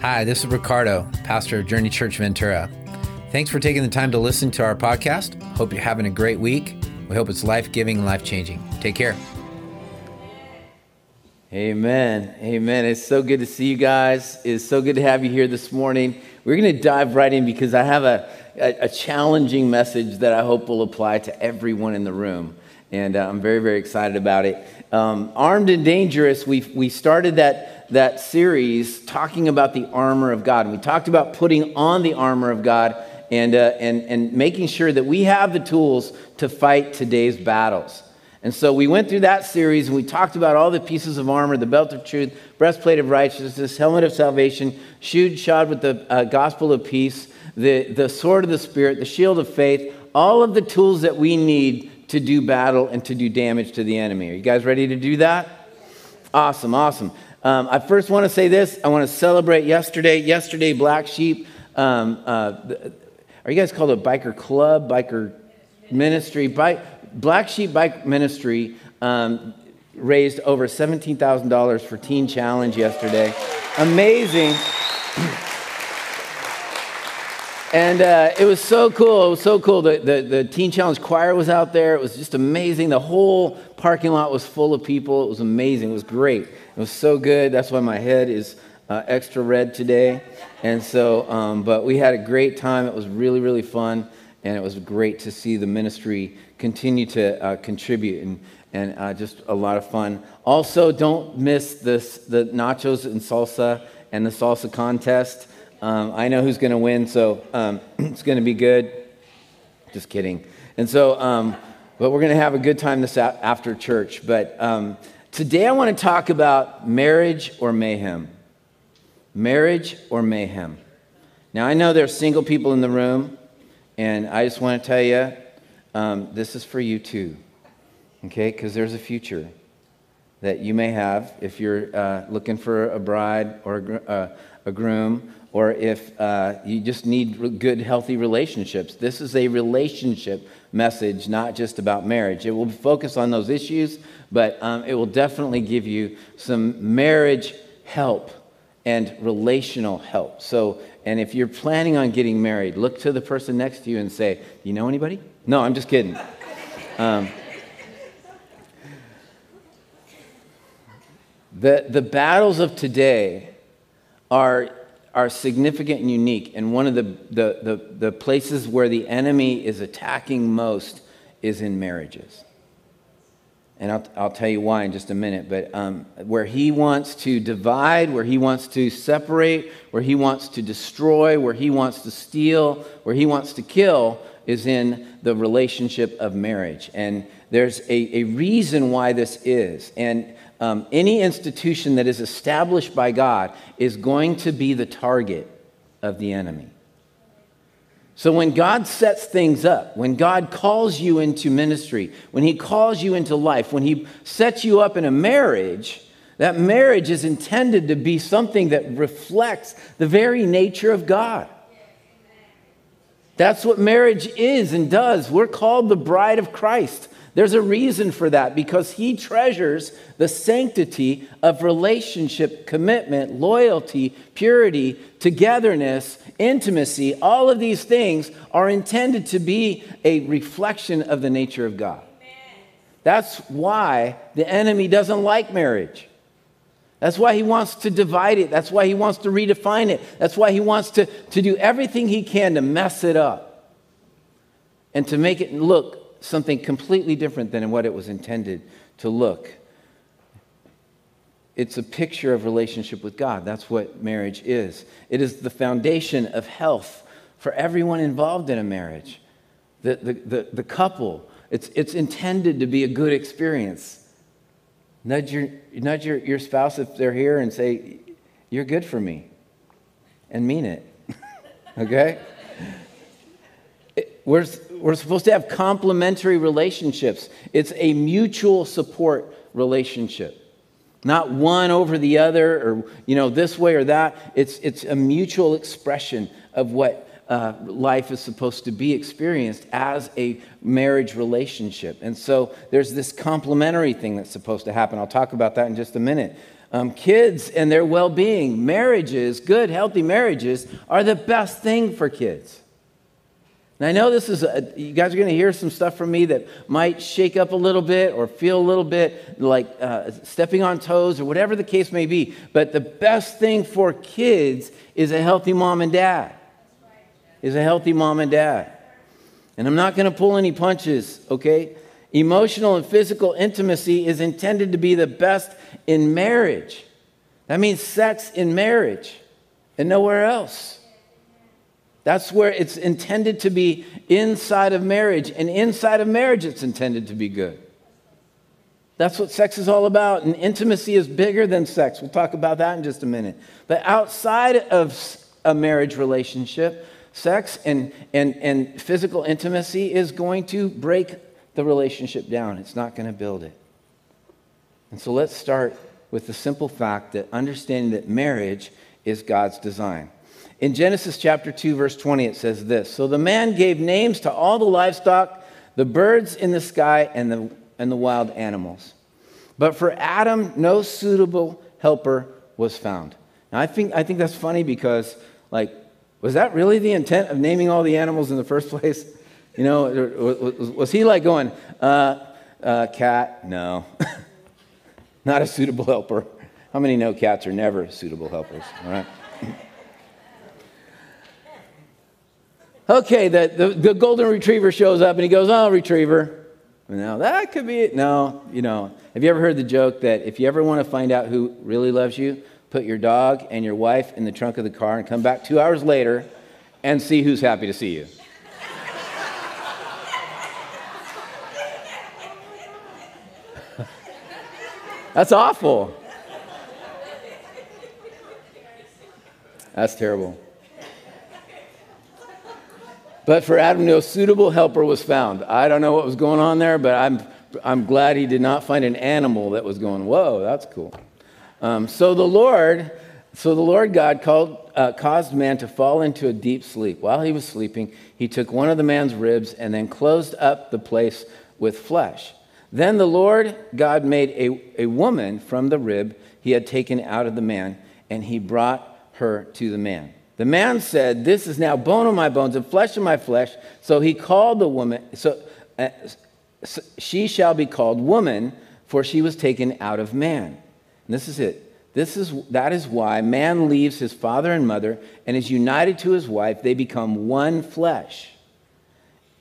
Hi, this is Ricardo, pastor of Journey Church Ventura. Thanks for taking the time to listen to our podcast. Hope you're having a great week. We hope it's life giving and life changing. Take care. Amen. Amen. It's so good to see you guys. It's so good to have you here this morning. We're going to dive right in because I have a, a, a, challenging message that I hope will apply to everyone in the room. And uh, I'm very, very excited about it. Um, Armed and Dangerous, we, we started that that series talking about the armor of God. And we talked about putting on the armor of God and, uh, and, and making sure that we have the tools to fight today's battles. And so we went through that series and we talked about all the pieces of armor the belt of truth, breastplate of righteousness, helmet of salvation, shoe shod with the uh, gospel of peace, the, the sword of the Spirit, the shield of faith, all of the tools that we need to do battle and to do damage to the enemy. Are you guys ready to do that? Awesome, awesome. Um, I first want to say this. I want to celebrate yesterday. Yesterday, Black Sheep. Um, uh, are you guys called a biker club, biker ministry? Bike, Black Sheep Bike Ministry um, raised over $17,000 for Teen Challenge yesterday. Amazing. And uh, it was so cool. It was so cool. The, the, the, Teen Challenge choir was out there. It was just amazing. The whole parking lot was full of people. It was amazing. It was great. It was so good. That's why my head is uh, extra red today. And so, um, but we had a great time. It was really, really fun. And it was great to see the ministry continue to uh, contribute and, and uh, just a lot of fun. Also, don't miss this, the nachos and salsa and the salsa contest. Um, I know who's going to win, so um, it's going to be good. Just kidding. And so, um, but we're going to have a good time this a- after church. But um, today I want to talk about marriage or mayhem. Marriage or mayhem. Now, I know there's single people in the room, and I just want to tell you um, this is for you too, okay? Because there's a future that you may have if you're uh, looking for a bride or a, uh, a groom or if uh, you just need good, healthy relationships. This is a relationship message, not just about marriage. It will focus on those issues, but um, it will definitely give you some marriage help and relational help. So, and if you're planning on getting married, look to the person next to you and say, "Do You know anybody? No, I'm just kidding. Um, the, the battles of today are are significant and unique. And one of the, the, the, the, places where the enemy is attacking most is in marriages. And I'll, I'll tell you why in just a minute. But um, where he wants to divide, where he wants to separate, where he wants to destroy, where he wants to steal, where he wants to kill, is in the relationship of marriage. And there's a, a reason why this is. And um, any institution that is established by God is going to be the target of the enemy. So when God sets things up, when God calls you into ministry, when He calls you into life, when He sets you up in a marriage, that marriage is intended to be something that reflects the very nature of God. That's what marriage is and does. We're called the bride of Christ. There's a reason for that because he treasures the sanctity of relationship, commitment, loyalty, purity, togetherness, intimacy. All of these things are intended to be a reflection of the nature of God. That's why the enemy doesn't like marriage. That's why he wants to divide it. That's why he wants to redefine it. That's why he wants to, to do everything he can to mess it up and to make it look something completely different than what it was intended to look. It's a picture of relationship with God. That's what marriage is. It is the foundation of health for everyone involved in a marriage. The, the, the, the couple, it's, it's intended to be a good experience. Nudge, your, nudge your, your spouse if they're here and say, You're good for me, and mean it. okay? It, we're, we're supposed to have complementary relationships. It's a mutual support relationship. Not one over the other or, you know, this way or that. It's, it's a mutual expression of what uh, life is supposed to be experienced as a marriage relationship. And so there's this complementary thing that's supposed to happen. I'll talk about that in just a minute. Um, kids and their well being, marriages, good, healthy marriages, are the best thing for kids. And I know this is, a, you guys are going to hear some stuff from me that might shake up a little bit or feel a little bit like uh, stepping on toes or whatever the case may be. But the best thing for kids is a healthy mom and dad. Is a healthy mom and dad. And I'm not going to pull any punches, okay? Emotional and physical intimacy is intended to be the best in marriage. That means sex in marriage and nowhere else. That's where it's intended to be inside of marriage. And inside of marriage, it's intended to be good. That's what sex is all about. And intimacy is bigger than sex. We'll talk about that in just a minute. But outside of a marriage relationship, sex and, and, and physical intimacy is going to break the relationship down, it's not going to build it. And so let's start with the simple fact that understanding that marriage is God's design. In Genesis chapter 2, verse 20, it says this So the man gave names to all the livestock, the birds in the sky, and the, and the wild animals. But for Adam, no suitable helper was found. Now, I think, I think that's funny because, like, was that really the intent of naming all the animals in the first place? You know, was, he like going, uh, uh, cat? No. Not a suitable helper. How many know cats are never suitable helpers? All right. Okay, the, the, the, golden retriever shows up and he goes, Oh, retriever. Now, that could be it. No, you know, have you ever heard the joke that if you ever want to find out who really loves you, put your dog and your wife in the trunk of the car and come back two hours later and see who's happy to see you? That's awful. That's terrible. But for Adam, no suitable helper was found. I don't know what was going on there, but I'm, I'm glad he did not find an animal that was going, whoa, that's cool. Um, so the Lord, so the Lord God called, uh, caused man to fall into a deep sleep. While he was sleeping, he took one of the man's ribs and then closed up the place with flesh. Then the Lord God made a, a woman from the rib he had taken out of the man, and he brought her to the man. The man said, This is now bone of my bones and flesh of my flesh. So he called the woman, so, uh, so she shall be called woman, for she was taken out of man. And this is it. This is, that is why man leaves his father and mother and is united to his wife. They become one flesh.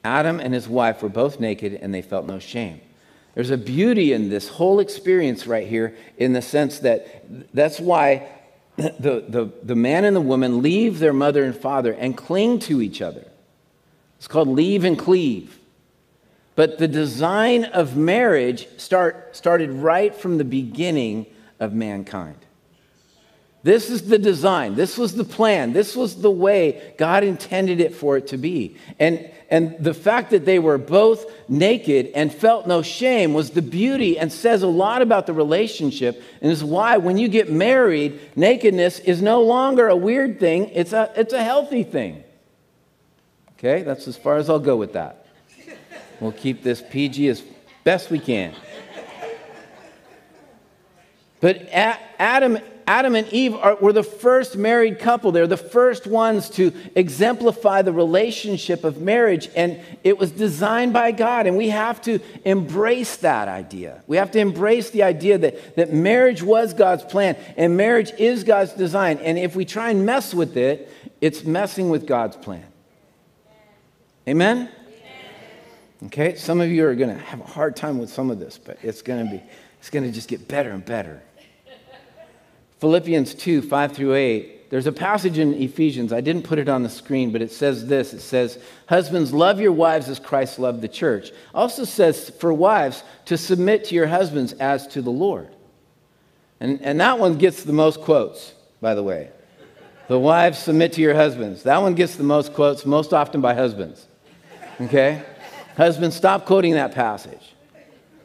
Adam and his wife were both naked and they felt no shame. There's a beauty in this whole experience right here in the sense that that's why the, the, the man and the woman leave their mother and father and cling to each other. It's called leave and cleave. But the design of marriage start, started right from the beginning of mankind. This is the design. This was the plan. This was the way God intended it for it to be. And, and the fact that they were both naked and felt no shame was the beauty and says a lot about the relationship. And is why when you get married, nakedness is no longer a weird thing, it's a, it's a healthy thing. Okay? That's as far as I'll go with that. We'll keep this PG as best we can. But Adam Adam and Eve are, were the first married couple. They're the first ones to exemplify the relationship of marriage, and it was designed by God. And we have to embrace that idea. We have to embrace the idea that, that marriage was God's plan and marriage is God's design. And if we try and mess with it, it's messing with God's plan. Amen? Okay, some of you are going to have a hard time with some of this, but it's going to be, it's going to just get better and better. Philippians 2 5 through 8. There's a passage in Ephesians. I didn't put it on the screen, but it says this It says, Husbands, love your wives as Christ loved the church. Also says for wives to submit to your husbands as to the Lord. And, and that one gets the most quotes, by the way. The wives submit to your husbands. That one gets the most quotes, most often by husbands. Okay? Husbands, stop quoting that passage.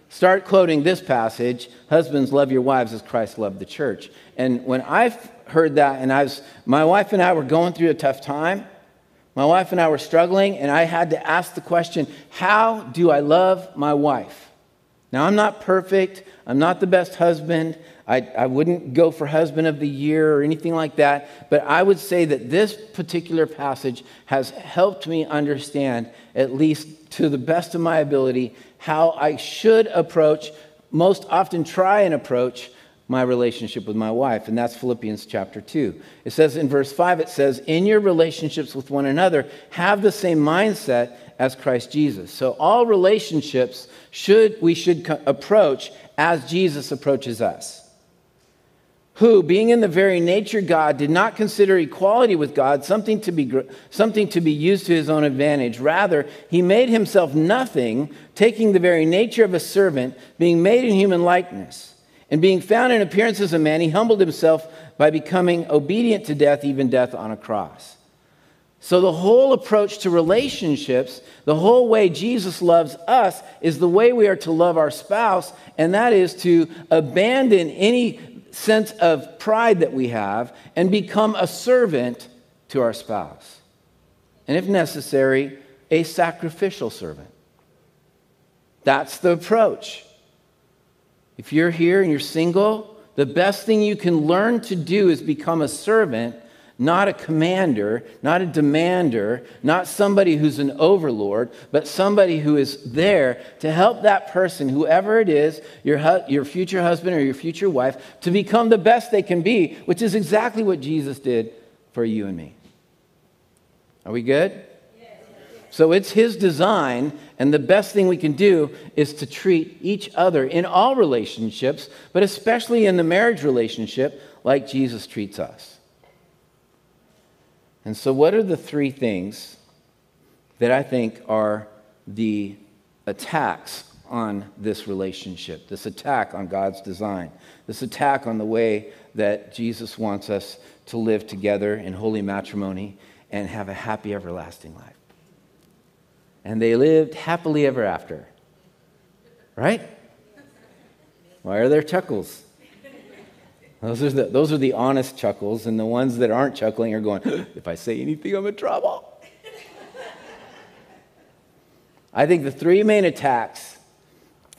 Start quoting this passage Husbands, love your wives as Christ loved the church. And when I heard that, and I was, my wife and I were going through a tough time, my wife and I were struggling, and I had to ask the question how do I love my wife? Now, I'm not perfect. I'm not the best husband. I, I wouldn't go for husband of the year or anything like that, but I would say that this particular passage has helped me understand, at least to the best of my ability, how I should approach, most often try and approach my relationship with my wife. And that's Philippians chapter 2. It says in verse 5, it says, In your relationships with one another, have the same mindset as Christ Jesus. So all relationships should we should approach as Jesus approaches us who, being in the very nature God, did not consider equality with God something to be, something to be used to his own advantage. Rather, he made himself nothing, taking the very nature of a servant, being made in human likeness. And being found in appearance as a man, he humbled himself by becoming obedient to death, even death on a cross. So, the whole approach to relationships, the whole way Jesus loves us, is the way we are to love our spouse, and that is to abandon any sense of pride that we have and become a servant to our spouse. And if necessary, a sacrificial servant. That's the approach. If you're here and you're single, the best thing you can learn to do is become a servant not a commander, not a demander, not somebody who's an overlord, but somebody who is there to help that person, whoever it is, your, hu- your future husband or your future wife, to become the best they can be, which is exactly what Jesus did for you and me. Are we good? So it's his design, and the best thing we can do is to treat each other in all relationships, but especially in the marriage relationship, like Jesus treats us. And so, what are the three things that I think are the attacks on this relationship, this attack on God's design, this attack on the way that Jesus wants us to live together in holy matrimony and have a happy everlasting life? And they lived happily ever after. Right? Why are there chuckles? Those are, the, those are the honest chuckles, and the ones that aren't chuckling are going, if I say anything, I'm in trouble. I think the three main attacks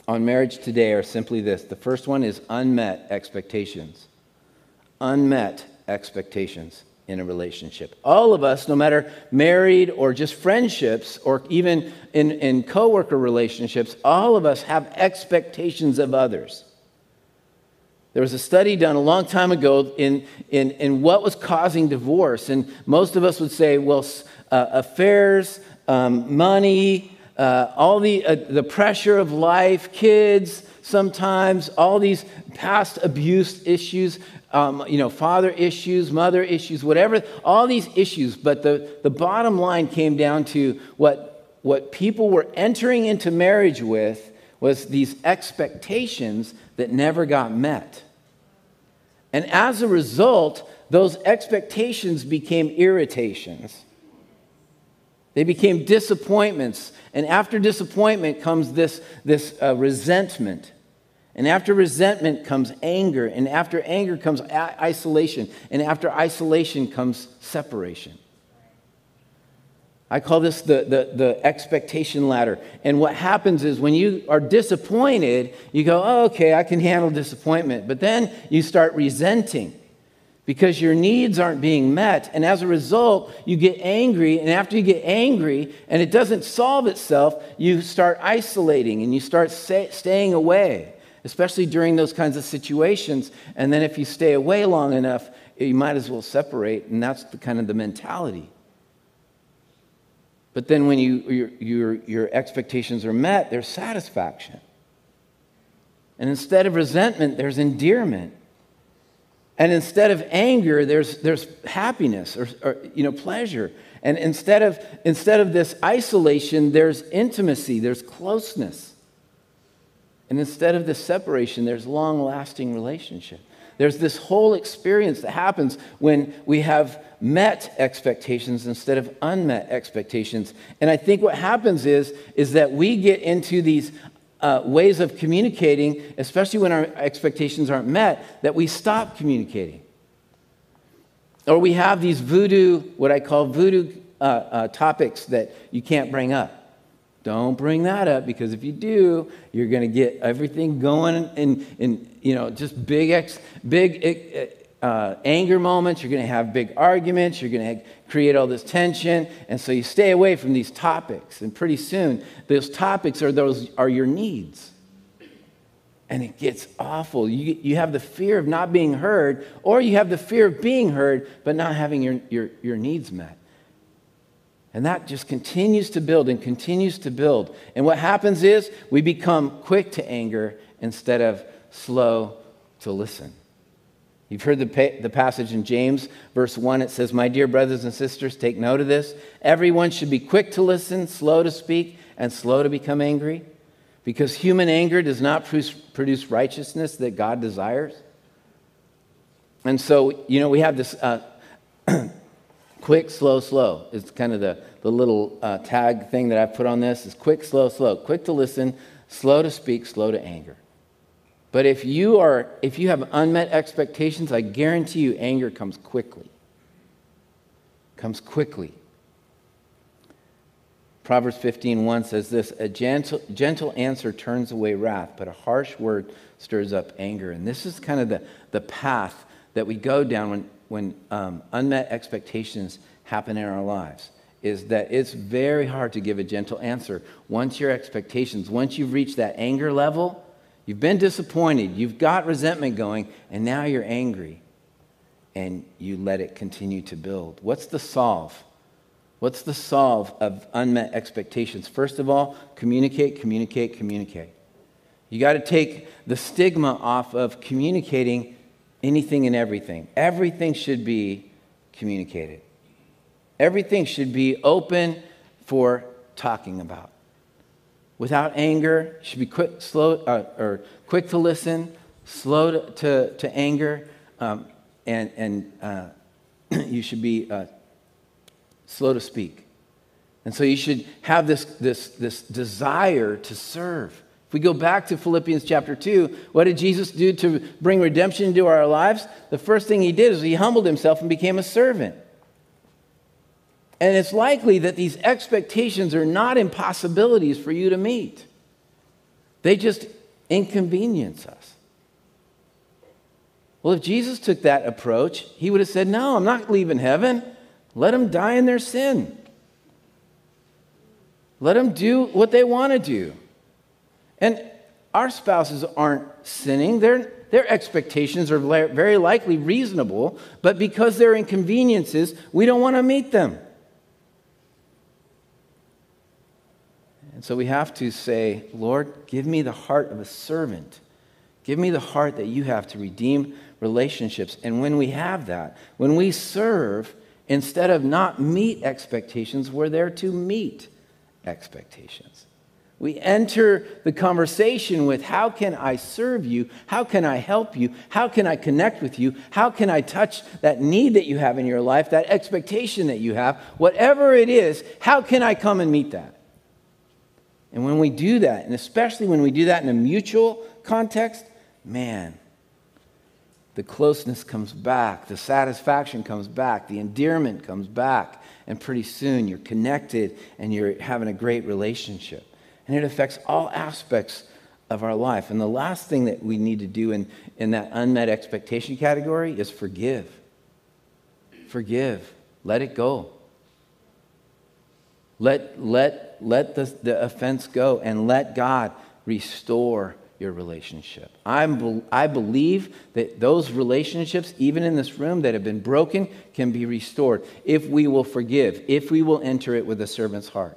on marriage today are simply this the first one is unmet expectations. Unmet expectations in a relationship. All of us, no matter married or just friendships or even in, in coworker relationships, all of us have expectations of others. There was a study done a long time ago in, in, in what was causing divorce. And most of us would say, well, uh, affairs, um, money, uh, all the, uh, the pressure of life, kids, sometimes, all these past abuse issues, um, you know, father issues, mother issues, whatever, all these issues. But the, the bottom line came down to what, what people were entering into marriage with was these expectations that never got met. And as a result, those expectations became irritations. They became disappointments. And after disappointment comes this, this uh, resentment. And after resentment comes anger. And after anger comes a- isolation. And after isolation comes separation. I call this the, the, the, expectation ladder. And what happens is when you are disappointed, you go, oh, okay, I can handle disappointment. But then you start resenting because your needs aren't being met. And as a result, you get angry. And after you get angry and it doesn't solve itself, you start isolating and you start staying away, especially during those kinds of situations. And then if you stay away long enough, you might as well separate. And that's the kind of the mentality. But then when you, your, your, your expectations are met, there's satisfaction. And instead of resentment, there's endearment. And instead of anger, there's, there's happiness or, or, you know, pleasure. And instead of, instead of this isolation, there's intimacy, there's closeness. And instead of this separation, there's long lasting relationship. There's this whole experience that happens when we have met expectations instead of unmet expectations. And I think what happens is, is that we get into these uh, ways of communicating, especially when our expectations aren't met, that we stop communicating. Or we have these voodoo, what I call voodoo uh, uh, topics that you can't bring up Don't bring that up because if you do, you're going to get everything going in, in you know, just big, ex, big uh, anger moments. You're going to have big arguments. You're going to create all this tension. And so you stay away from these topics. And pretty soon, those topics are, those, are your needs. And it gets awful. You, you have the fear of not being heard, or you have the fear of being heard, but not having your, your, your needs met. And that just continues to build and continues to build. And what happens is we become quick to anger instead of slow to listen. You've heard the, pa- the passage in James, verse 1. It says, My dear brothers and sisters, take note of this. Everyone should be quick to listen, slow to speak, and slow to become angry, because human anger does not produce righteousness that God desires. And so, you know, we have this uh, quick, slow, slow. It's kind of the, the little uh, tag thing that I've put on this is quick, slow, slow. Quick to listen, slow to speak, slow to anger. But if you are if you have unmet expectations, I guarantee you anger comes quickly. Comes quickly. Proverbs 15:1 says this, a gentle, gentle answer turns away wrath, but a harsh word stirs up anger. And this is kind of the, the path that we go down when, when um, unmet expectations happen in our lives is that it's very hard to give a gentle answer. Once your expectations, once you've reached that anger level, You've been disappointed, you've got resentment going, and now you're angry. And you let it continue to build. What's the solve? What's the solve of unmet expectations? First of all, communicate, communicate, communicate. You got to take the stigma off of communicating anything and everything. Everything should be communicated, everything should be open for talking about without anger. You should be quick, slow, uh, or quick to listen, slow to, to, to anger, um, and, and uh, you should be uh, slow to speak. And so you should have this, this, this desire to serve. If we go back to Philippians chapter 2, what did Jesus do to bring redemption into our lives? The first thing he did is he humbled himself and became a servant. And it's likely that these expectations are not impossibilities for you to meet, they just inconvenience us. Well, if Jesus took that approach, he would have said, No, I'm not leaving heaven. Let them die in their sin. Let them do what they want to do. And our spouses aren't sinning. Their, their expectations are very likely reasonable, but because they're inconveniences, we don't want to meet them. And so we have to say, Lord, give me the heart of a servant. Give me the heart that you have to redeem relationships. And when we have that, when we serve, instead of not meet expectations, we're there to meet expectations. We enter the conversation with how can I serve you? How can I help you? How can I connect with you? How can I touch that need that you have in your life, that expectation that you have? Whatever it is, how can I come and meet that? And when we do that, and especially when we do that in a mutual context, man, the closeness comes back, the satisfaction comes back, the endearment comes back, and pretty soon you're connected and you're having a great relationship. And it affects all aspects of our life. And the last thing that we need to do in, in that unmet expectation category is forgive. Forgive. Let it go. Let, let, let the, the offense go and let God restore your relationship. I'm, I believe that those relationships, even in this room that have been broken, can be restored if we will forgive, if we will enter it with a servant's heart.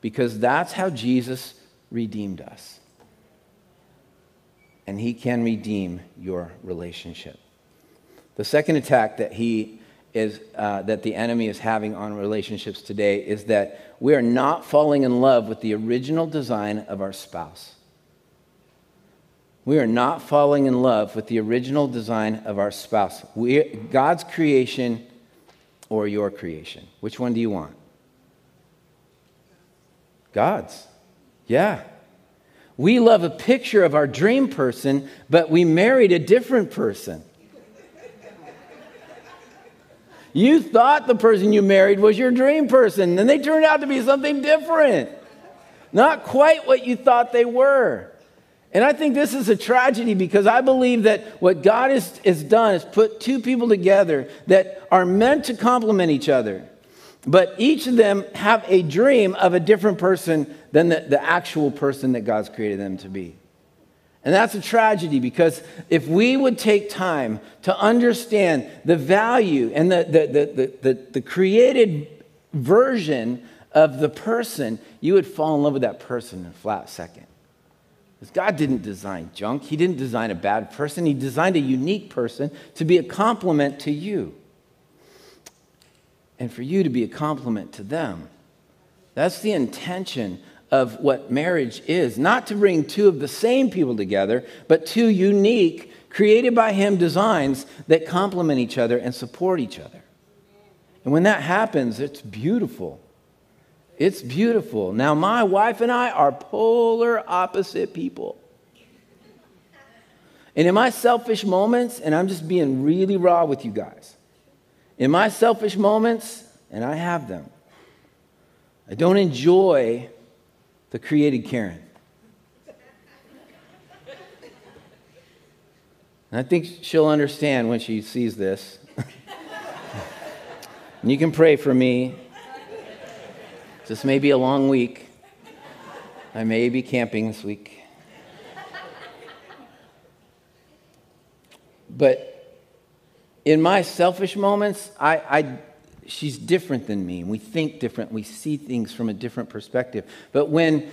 Because that's how Jesus redeemed us. And he can redeem your relationship. The second attack that he is uh, that the enemy is having on relationships today is that we are not falling in love with the original design of our spouse. We are not falling in love with the original design of our spouse. We, God's creation or your creation. Which one do you want? God's. Yeah. We love a picture of our dream person, but we married a different person. You thought the person you married was your dream person, and they turned out to be something different. not quite what you thought they were. And I think this is a tragedy because I believe that what God has, has done is put two people together that are meant to complement each other. But each of them have a dream of a different person than the, the actual person that God's created them to be. And that's a tragedy because if we would take time to understand the value and the, the, the, the, the created version of the person, you would fall in love with that person in a flat second. Because God didn't design junk. He didn't design a bad person. He designed a unique person to be a complement to you. And for you to be a complement to them. That's the intention of what marriage is. Not to bring two of the same people together, but two unique, created by Him designs that complement each other and support each other. And when that happens, it's beautiful. It's beautiful. Now, my wife and I are polar opposite people. And in my selfish moments, and I'm just being really raw with you guys, in my selfish moments, and I have them, I don't enjoy the created Karen. And I think she'll understand when she sees this. and you can pray for me this may be a long week. I may be camping this week. But in my selfish moments, I, I, she's different than me. We think different. We see things from a different perspective. But when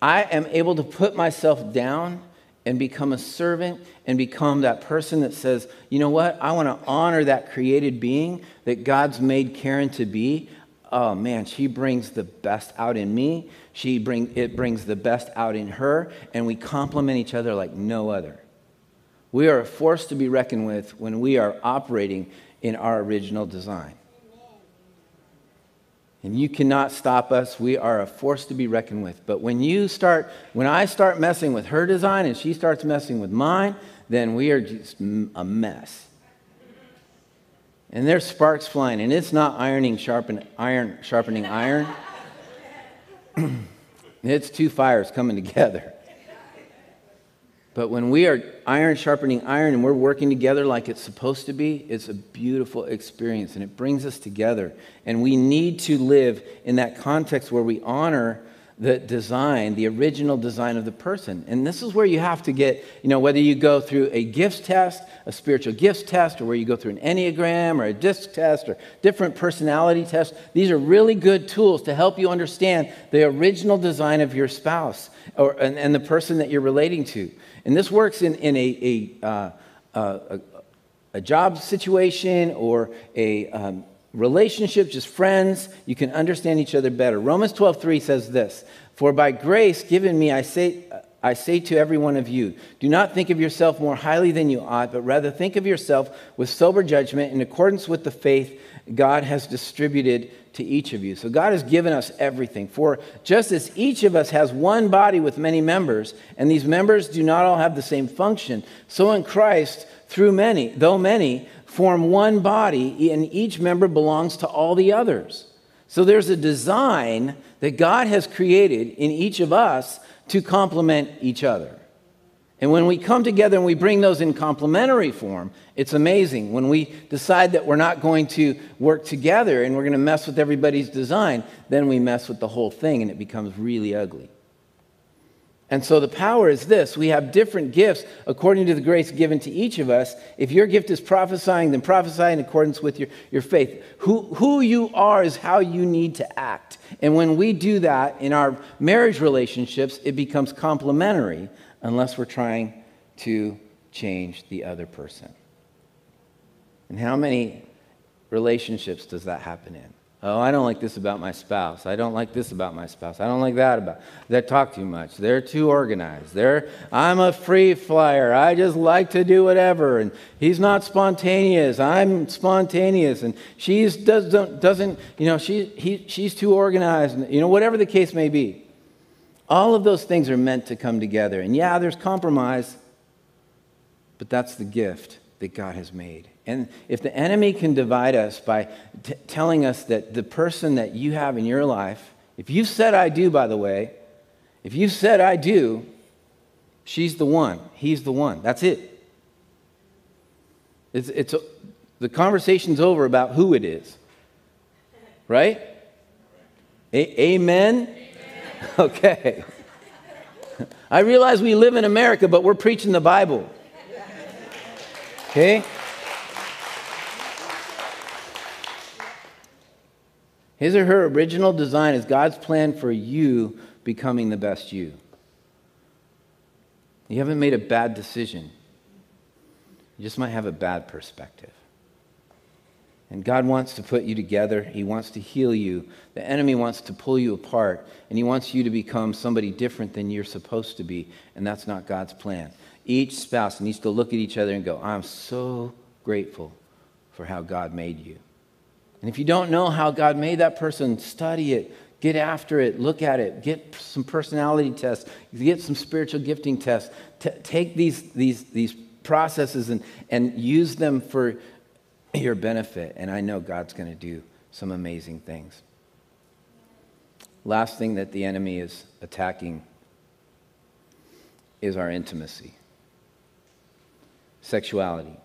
I am able to put myself down and become a servant and become that person that says, you know what? I want to honor that created being that God's made Karen to be oh man, she brings the best out in me. She bring, it brings the best out in her, and we complement each other like no other. We are a force to be reckoned with when we are operating in our original design. And you cannot stop us. We are a force to be reckoned with. But when you start, when I start messing with her design and she starts messing with mine, then we are just a mess and there's sparks flying, and it's not ironing sharpen, iron sharpening iron. it's two fires coming together. But when we are iron sharpening iron and we're working together like it's supposed to be, it's a beautiful experience and it brings us together. And we need to live in that context where we honor the design, the original design of the person. And this is where you have to get, you know, whether you go through a gifts test, a spiritual gifts test, or where you go through an Enneagram or a DISC test or different personality tests, these are really good tools to help you understand the original design of your spouse or, and, and the person that you're relating to. And this works in, in a, a, uh, a, a job situation or a um, relationship, just friends, you can understand each other better. Romans 12:3 says this, "For by grace given me I say I say to every one of you, do not think of yourself more highly than you ought, but rather think of yourself with sober judgment in accordance with the faith God has distributed to each of you. So God has given us everything. For just as each of us has one body with many members, and these members do not all have the same function, so in Christ, through many, though many, form one body, and each member belongs to all the others. So there's a design that God has created in each of us to complement each other. And when we come together and we bring those in complementary form, it's amazing. When we decide that we're not going to work together and we're going to mess with everybody's design, then we mess with the whole thing and it becomes really ugly. And so the power is this we have different gifts according to the grace given to each of us. If your gift is prophesying, then prophesy in accordance with your, your faith. Who, who you are is how you need to act. And when we do that in our marriage relationships, it becomes complementary unless we're trying to change the other person. And how many relationships does that happen in? Oh, I don't like this about my spouse. I don't like this about my spouse. I don't like that about. They talk too much. They're too organized. They're I'm a free flyer. I just like to do whatever. And he's not spontaneous. I'm spontaneous. And she's doesn't doesn't you know she he she's too organized. You know whatever the case may be. All of those things are meant to come together. And yeah, there's compromise, but that's the gift that God has made. And if the enemy can divide us by t- telling us that the person that you have in your life, if you've said I do, by the way, If you said, I do, she's the one, he's the one. That's it. It's, it's, the conversation's over about who it is. Right? A- amen? Okay. I realize we live in America, but we're preaching the Bible. Okay? His or her original design is God's plan for you becoming the best you. You haven't made a bad decision. You just might have a bad perspective. And God wants to put you together. He wants to heal you. The enemy wants to pull you apart, and he wants you to become somebody different than you're supposed to be, and that's not God's plan. Each spouse needs to look at each other and go, I'm so grateful for how God made you. And if you don't know how God made that person, study it, get after it, look at it, get some personality tests, get some spiritual gifting tests. T- take these, these, these processes and, and use them for your benefit. And I know God's going to do some amazing things. Last thing that the enemy is attacking is our intimacy, sexuality.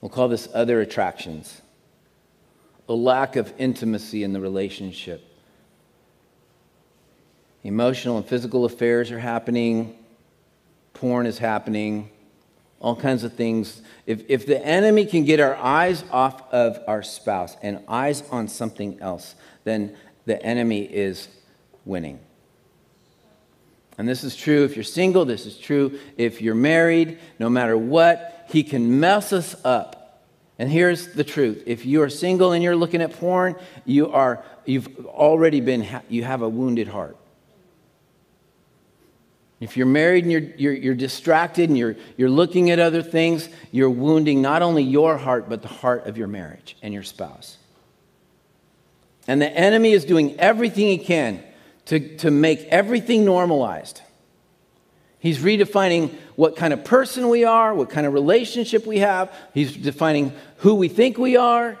We'll call this other attractions a lack of intimacy in the relationship. Emotional and physical affairs are happening, porn is happening, all kinds of things. If, if the enemy can get our eyes off of our spouse and eyes on something else, then the enemy is winning. And this is true if you're single, this is true if you're married, no matter what, he can mess us up and here's the truth. If you are single and you're looking at porn, you are, you've already been, you have a wounded heart. If you're married and you're, you're, you're, distracted and you're, you're looking at other things, you're wounding not only your heart, but the heart of your marriage and your spouse. And the enemy is doing everything he can to, to make everything normalized. He's redefining what kind of person we are, what kind of relationship we have. He's defining who we think we are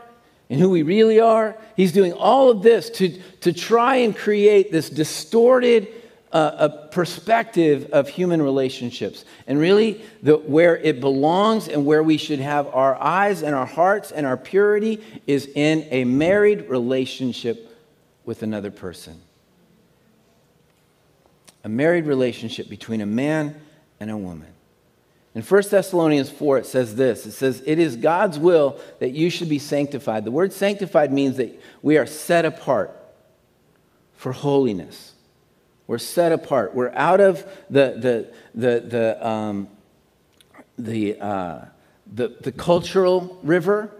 and who we really are. He's doing all of this to, to try and create this distorted uh, perspective of human relationships. And really, the, where it belongs and where we should have our eyes and our hearts and our purity is in a married relationship with another person a married relationship between a man and a woman. In 1 Thessalonians 4, it says this it says, It is God's will that you should be sanctified. The word sanctified means that we are set apart for holiness. We're set apart. We're out of the, the, the, the, um, the, uh, the, the cultural river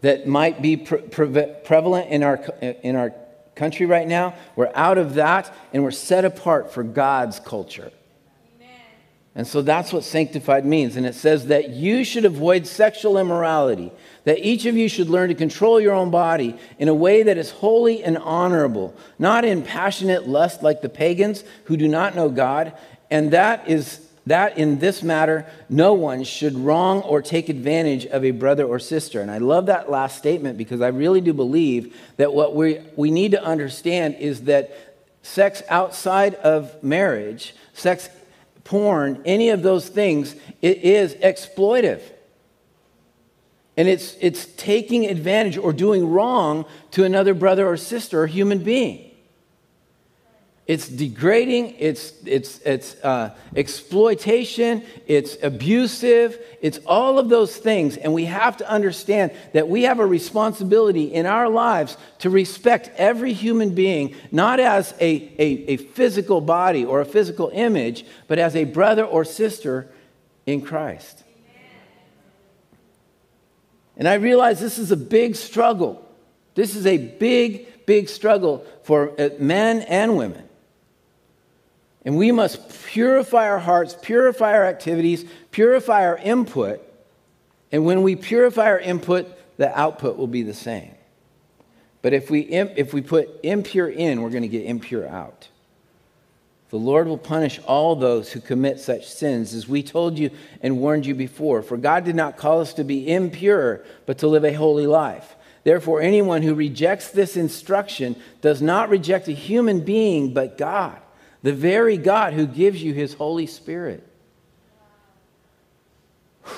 that might be pre- pre- prevalent in our, in our country right now. We're out of that and we're set apart for God's culture. Amen. And so that's what sanctified means. And it says that you should avoid sexual immorality, that each of you should learn to control your own body in a way that is holy and honorable, not in passionate lust like the pagans who do not know God. And that is that in this matter, no one should wrong or take advantage of a brother or sister. And I love that last statement because I really do believe that what we, we need to understand is that sex outside of marriage, sex, porn, any of those things, it is exploitive. And it's, it's taking advantage or doing wrong to another brother or sister or human being. It's degrading, it's, it's, it's uh, exploitation, it's abusive, it's all of those things. And we have to understand that we have a responsibility in our lives to respect every human being, not as a, a, a physical body or a physical image, but as a brother or sister in Christ. And I realize this is a big struggle. This is a big, big struggle for uh, men and women. And we must purify our hearts, purify our activities, purify our input. And when we purify our input, the output will be the same. But if we, if we put impure in, we're going to get impure out. The Lord will punish all those who commit such sins, as we told you and warned you before. For God did not call us to be impure, but to live a holy life. Therefore, anyone who rejects this instruction does not reject a human being, but God, the very God who gives you his Holy Spirit.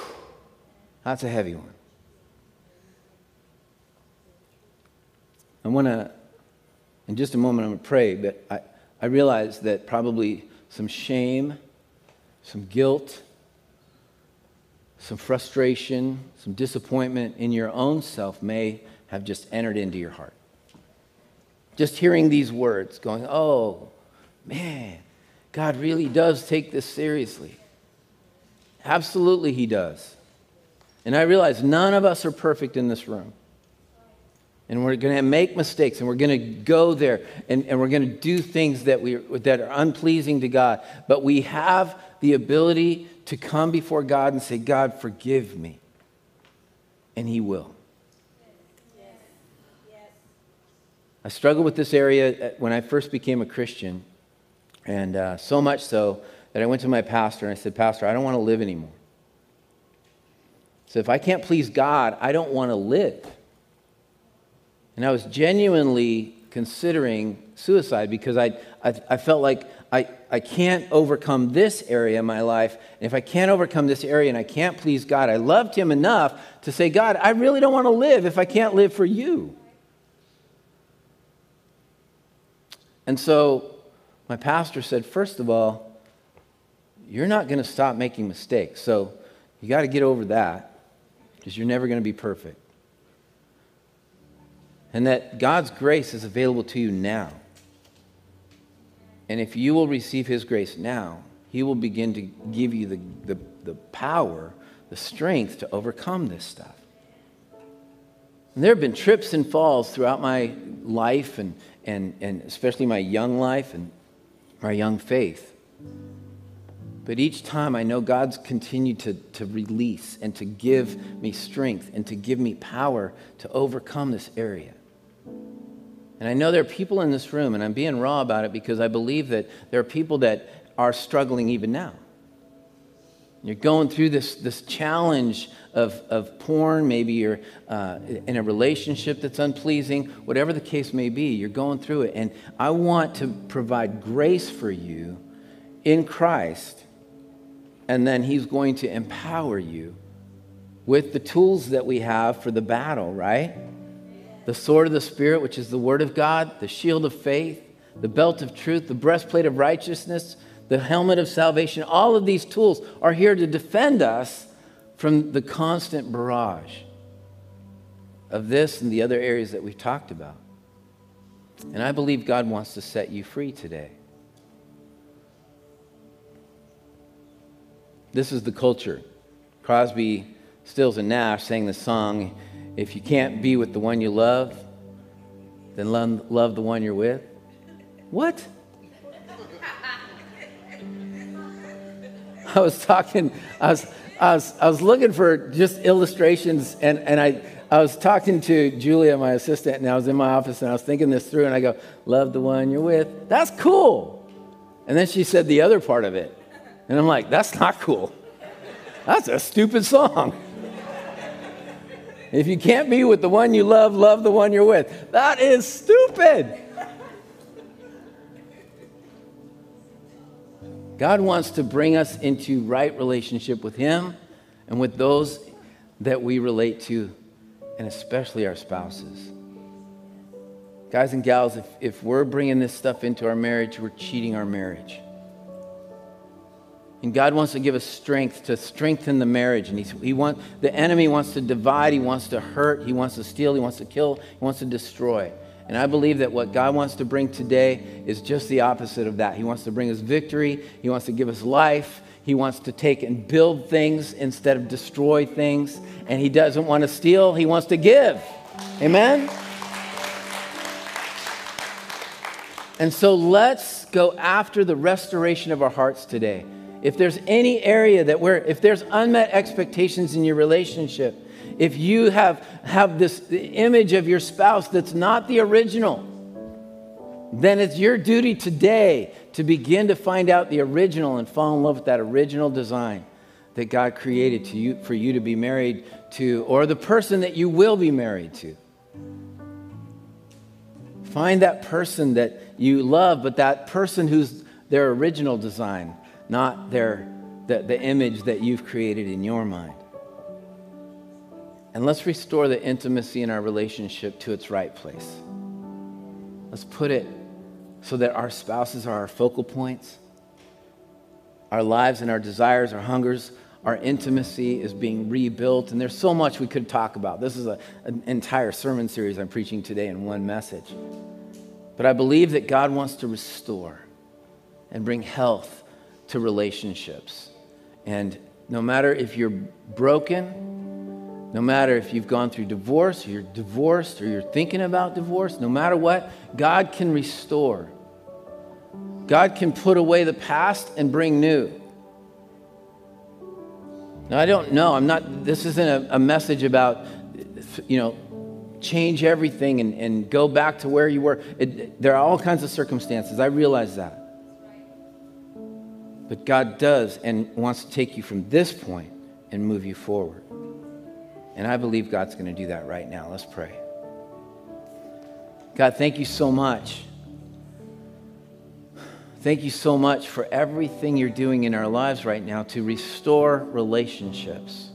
That's a heavy one. I want to, in just a moment, I'm going to pray, but I, I realize that probably some shame, some guilt, some frustration, some disappointment in your own self may have just entered into your heart. Just hearing these words, going, oh, man, God really does take this seriously. Absolutely, He does. And I realize none of us are perfect in this room. And we're going to make mistakes and we're going to go there and, and we're going to do things that, we, that are unpleasing to God. But we have the ability to come before God and say, God, forgive me. And He will. I struggled with this area when I first became a Christian, and uh, so much so that I went to my pastor and I said, Pastor, I don't want to live anymore. So if I can't please God, I don't want to live. And I was genuinely considering suicide because I, I, I, felt like I, I can't overcome this area in my life. And if I can't overcome this area and I can't please God, I loved Him enough to say, God, I really don't want to live if I can't live for you. And so my pastor said, first of all, you're not going to stop making mistakes. So you got to get over that because you're never going to be perfect and that God's grace is available to you now. And if you will receive His grace now, He will begin to give you the, the, the power, the strength to overcome this stuff. And there have been trips and falls throughout my life, and, and, and especially my young life and my young faith. But each time I know God's continued to, to release and to give me strength and to give me power to overcome this area. And I know there are people in this room, and I'm being raw about it because I believe that there are people that are struggling even now. You're going through this, this challenge of, of porn, maybe you're uh, in a relationship that's unpleasing, whatever the case may be, you're going through it. And I want to provide grace for you in Christ, and then He's going to empower you with the tools that we have for the battle, right? The sword of the Spirit, which is the Word of God, the shield of faith, the belt of truth, the breastplate of righteousness, the helmet of salvation. All of these tools are here to defend us from the constant barrage of this and the other areas that we've talked about. And I believe God wants to set you free today. This is the culture. Crosby, Stills, and Nash sang the song. If you can't be with the one you love, then love, love the one you're with. What? I was talking, I was, I was, I was looking for just illustrations, and, and I, I was talking to Julia, my assistant, and I was in my office and I was thinking this through, and I go, Love the one you're with. That's cool. And then she said the other part of it. And I'm like, That's not cool. That's a stupid song. If you can't be with the one you love, love the one you're with. That is stupid. God wants to bring us into right relationship with Him and with those that we relate to, and especially our spouses. Guys and gals, if, if we're bringing this stuff into our marriage, we're cheating our marriage. And God wants to give us strength to strengthen the marriage. And he want, the enemy wants to divide, he wants to hurt, he wants to steal, he wants to kill, he wants to destroy. And I believe that what God wants to bring today is just the opposite of that. He wants to bring us victory, he wants to give us life, he wants to take and build things instead of destroy things. And he doesn't want to steal, he wants to give. Amen? And so let's go after the restoration of our hearts today if there's any area that where if there's unmet expectations in your relationship if you have have this image of your spouse that's not the original then it's your duty today to begin to find out the original and fall in love with that original design that God created to you for you to be married to or the person that you will be married to. Find that person that you love, but that person who's their original design, not their, the, the image that you've created in your mind. And let's restore the intimacy in our relationship to its right place. Let's put it so that our spouses are our focal points. Our lives and our desires, our hungers, our intimacy is being rebuilt. And there's so much we could talk about. This is a, an entire sermon series I'm preaching today in one message. But I believe that God wants to restore and bring health to relationships. And no matter if you're broken, no matter if you've gone through divorce, or you're divorced, or you're thinking about divorce, no matter what, God can restore. God can put away the past and bring new. Now, I don't know. I'm not, this isn't a, a message about, you know, change everything and, and go back to where you were. It, there are all kinds of circumstances. I realize that. But God does and wants to take you from this point and move you forward. And I believe God's going to do that right now. Let's pray. God, thank you so much. Thank you so much for everything you're doing in our lives right now to restore relationships,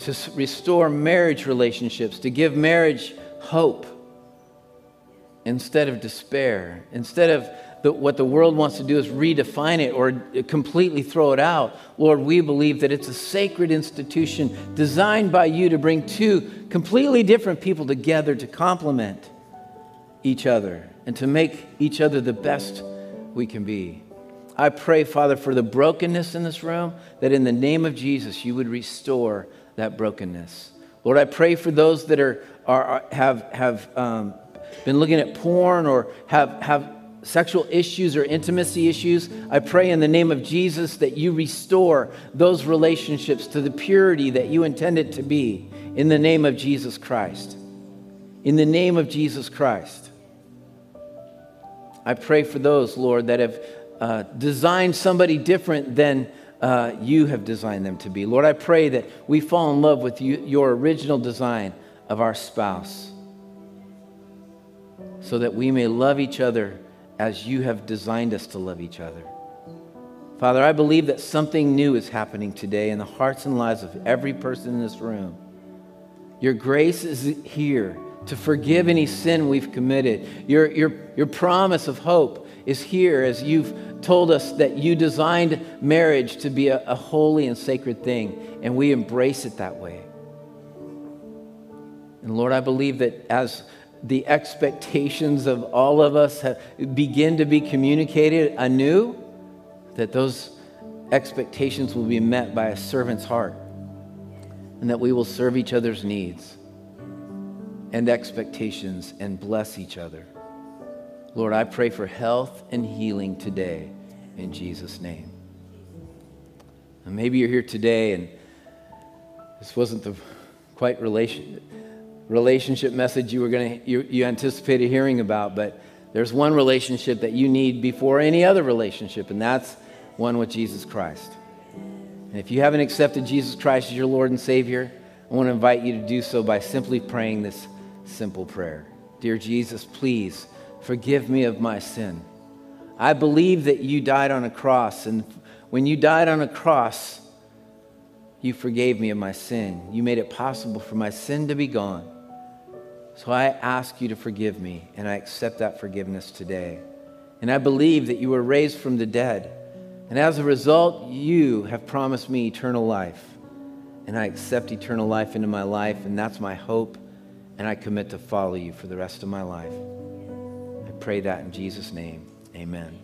to restore marriage relationships, to give marriage hope instead of despair, instead of the, what the world wants to do is redefine it or completely throw it out. Lord, we believe that it's a sacred institution designed by you to bring two completely different people together to complement each other and to make each other the best we can be. I pray, Father, for the brokenness in this room, that in the name of Jesus, you would restore that brokenness. Lord, I pray for those that are, are have, have um, been looking at porn or have, have sexual issues or intimacy issues, I pray in the name of Jesus that you restore those relationships to the purity that you intend it to be in the name of Jesus Christ. In the name of Jesus Christ. I pray for those, Lord, that have uh, designed somebody different than uh, you have designed them to be. Lord, I pray that we fall in love with you, your original design of our spouse so that we may love each other as you have designed us to love each other. Father, I believe that something new is happening today in the hearts and lives of every person in this room. Your grace is here to forgive any sin we've committed. Your, your, your promise of hope is here as you've told us that you designed marriage to be a, a holy and sacred thing, and we embrace it that way. And Lord, I believe that as the expectations of all of us have, begin to be communicated anew, that those expectations will be met by a servant's heart, and that we will serve each other's needs and expectations and bless each other. Lord, I pray for health and healing today in Jesus' name. And maybe you're here today and this wasn't the quite relation relationship message you were going to you, you anticipated hearing about but there's one relationship that you need before any other relationship and that's one with jesus christ and if you haven't accepted jesus christ as your lord and savior i want to invite you to do so by simply praying this simple prayer dear jesus please forgive me of my sin i believe that you died on a cross and when you died on a cross you forgave me of my sin. You made it possible for my sin to be gone. So I ask you to forgive me, and I accept that forgiveness today. And I believe that you were raised from the dead. And as a result, you have promised me eternal life. And I accept eternal life into my life, and that's my hope. And I commit to follow you for the rest of my life. I pray that in Jesus' name. Amen.